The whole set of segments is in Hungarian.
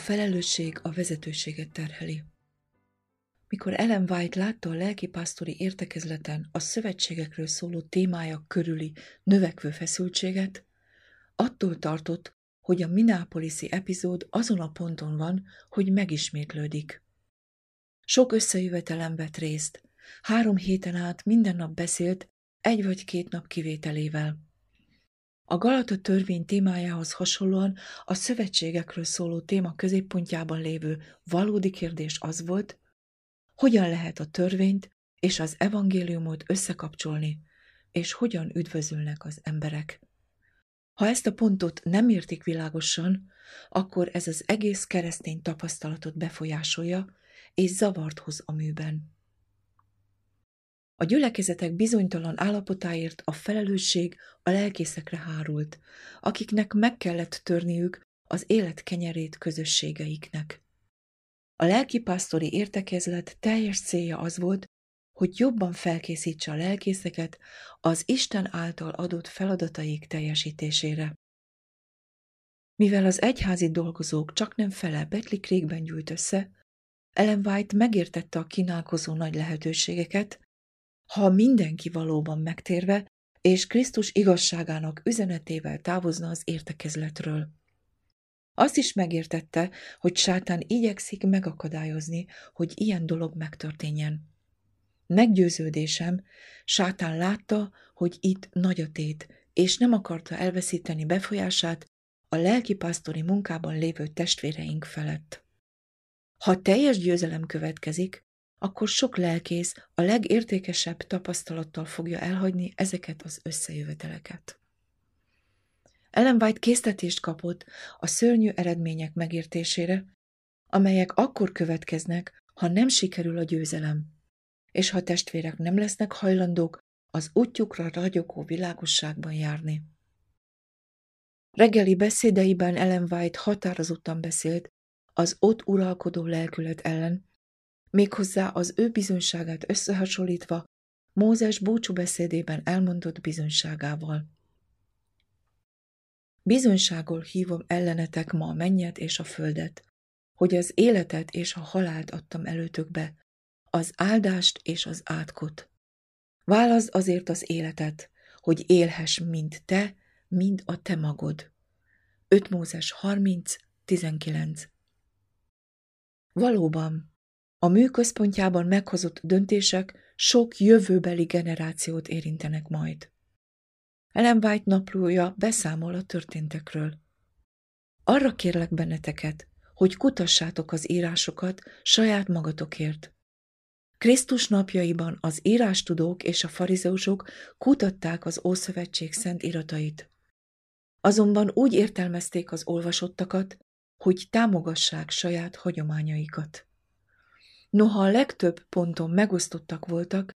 Felelősség a vezetőséget terheli. Mikor Ellen White látta a lelkipásztori értekezleten a szövetségekről szóló témája körüli növekvő feszültséget, attól tartott, hogy a Minneapolis-i epizód azon a ponton van, hogy megismétlődik. Sok összejövetelen vett részt, három héten át minden nap beszélt, egy vagy két nap kivételével. A Galata törvény témájához hasonlóan a szövetségekről szóló téma középpontjában lévő valódi kérdés az volt, hogyan lehet a törvényt és az evangéliumot összekapcsolni, és hogyan üdvözülnek az emberek. Ha ezt a pontot nem értik világosan, akkor ez az egész keresztény tapasztalatot befolyásolja, és zavart hoz a műben. A gyülekezetek bizonytalan állapotáért a felelősség a lelkészekre hárult, akiknek meg kellett törniük az élet kenyerét közösségeiknek. A lelkipásztori értekezlet teljes célja az volt, hogy jobban felkészítse a lelkészeket az Isten által adott feladataik teljesítésére. Mivel az egyházi dolgozók csak nem fele Betli Creekben gyűjt össze, Ellen White megértette a kínálkozó nagy lehetőségeket, ha mindenki valóban megtérve, és Krisztus igazságának üzenetével távozna az értekezletről. Azt is megértette, hogy sátán igyekszik megakadályozni, hogy ilyen dolog megtörténjen. Meggyőződésem, sátán látta, hogy itt nagy a tét, és nem akarta elveszíteni befolyását a lelkipásztori munkában lévő testvéreink felett. Ha teljes győzelem következik, akkor sok lelkész a legértékesebb tapasztalattal fogja elhagyni ezeket az összejöveteleket. Ellen White késztetést kapott a szörnyű eredmények megértésére, amelyek akkor következnek, ha nem sikerül a győzelem, és ha testvérek nem lesznek hajlandók az útjukra ragyogó világosságban járni. Reggeli beszédeiben Ellen White határozottan beszélt az ott uralkodó lelkület ellen, méghozzá az ő bizonyságát összehasonlítva Mózes búcsúbeszédében elmondott bizonyságával. Bizonyságol hívom ellenetek ma a mennyet és a földet, hogy az életet és a halált adtam előtökbe, az áldást és az átkot. Válasz azért az életet, hogy élhess mind te, mind a te magod. 5 Mózes 30, 19 Valóban, a mű meghozott döntések sok jövőbeli generációt érintenek majd. Ellen White naplója beszámol a történtekről. Arra kérlek benneteket, hogy kutassátok az írásokat saját magatokért. Krisztus napjaiban az írástudók és a farizeusok kutatták az Ószövetség szent iratait. Azonban úgy értelmezték az olvasottakat, hogy támogassák saját hagyományaikat. Noha a legtöbb ponton megosztottak voltak,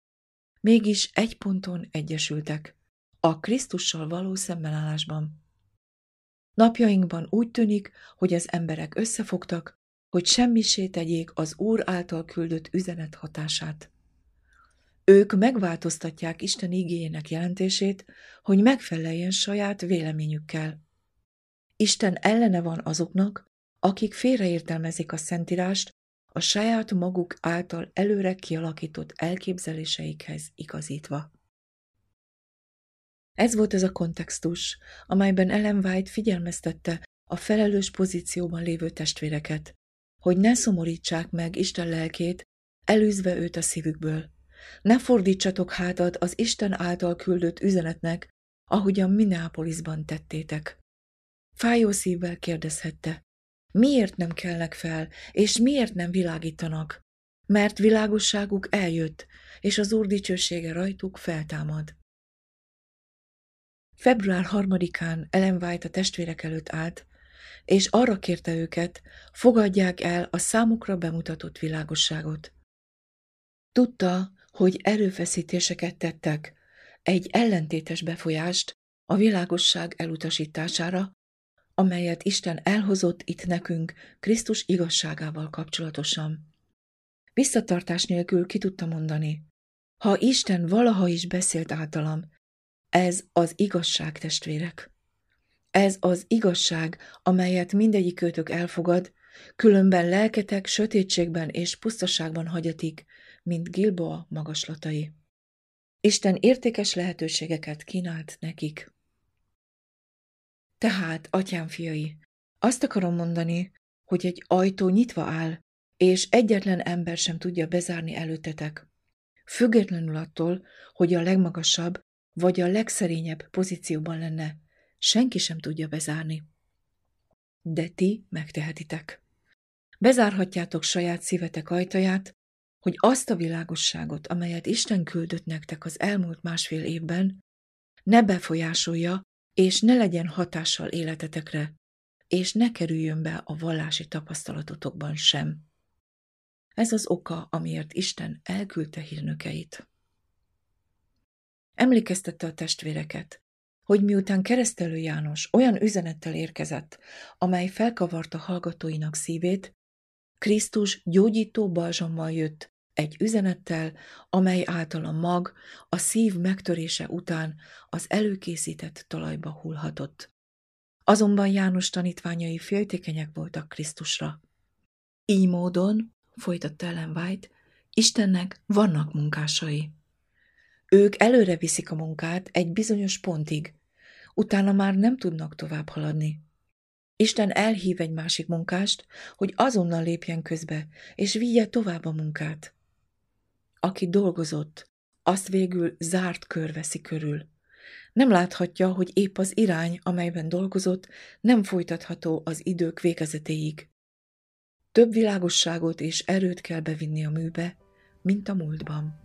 mégis egy ponton egyesültek, a Krisztussal való szembenállásban. Napjainkban úgy tűnik, hogy az emberek összefogtak, hogy semmisé tegyék az Úr által küldött üzenet hatását. Ők megváltoztatják Isten igényének jelentését, hogy megfeleljen saját véleményükkel. Isten ellene van azoknak, akik félreértelmezik a Szentírást a saját maguk által előre kialakított elképzeléseikhez igazítva. Ez volt az a kontextus, amelyben Ellen White figyelmeztette a felelős pozícióban lévő testvéreket, hogy ne szomorítsák meg Isten lelkét, elűzve őt a szívükből. Ne fordítsatok hátat az Isten által küldött üzenetnek, ahogyan Minneapolisban tettétek. Fájó szívvel kérdezhette, Miért nem kelnek fel, és miért nem világítanak? Mert világosságuk eljött, és az Úr dicsősége rajtuk feltámad. Február harmadikán Ellen White a testvérek előtt állt, és arra kérte őket, fogadják el a számukra bemutatott világosságot. Tudta, hogy erőfeszítéseket tettek, egy ellentétes befolyást a világosság elutasítására, amelyet Isten elhozott itt nekünk Krisztus igazságával kapcsolatosan. Visszatartás nélkül ki tudta mondani, ha Isten valaha is beszélt általam, ez az igazság, testvérek. Ez az igazság, amelyet mindegyik kötök elfogad, különben lelketek sötétségben és pusztaságban hagyatik, mint Gilboa magaslatai. Isten értékes lehetőségeket kínált nekik. Tehát, atyám fiai, azt akarom mondani, hogy egy ajtó nyitva áll, és egyetlen ember sem tudja bezárni előttetek. Függetlenül attól, hogy a legmagasabb vagy a legszerényebb pozícióban lenne, senki sem tudja bezárni. De ti megtehetitek. Bezárhatjátok saját szívetek ajtaját, hogy azt a világosságot, amelyet Isten küldött nektek az elmúlt másfél évben, ne befolyásolja és ne legyen hatással életetekre, és ne kerüljön be a vallási tapasztalatotokban sem. Ez az oka, amiért Isten elküldte hírnökeit. Emlékeztette a testvéreket, hogy miután keresztelő János olyan üzenettel érkezett, amely felkavarta hallgatóinak szívét, Krisztus gyógyító balzsammal jött egy üzenettel, amely által a mag a szív megtörése után az előkészített talajba hullhatott. Azonban János tanítványai féltékenyek voltak Krisztusra. Így módon, folytatta Ellen White, Istennek vannak munkásai. Ők előre viszik a munkát egy bizonyos pontig, utána már nem tudnak tovább haladni. Isten elhív egy másik munkást, hogy azonnal lépjen közbe, és vigye tovább a munkát. Aki dolgozott, azt végül zárt kör veszi körül. Nem láthatja, hogy épp az irány, amelyben dolgozott, nem folytatható az idők végezetéig. Több világosságot és erőt kell bevinni a műbe, mint a múltban.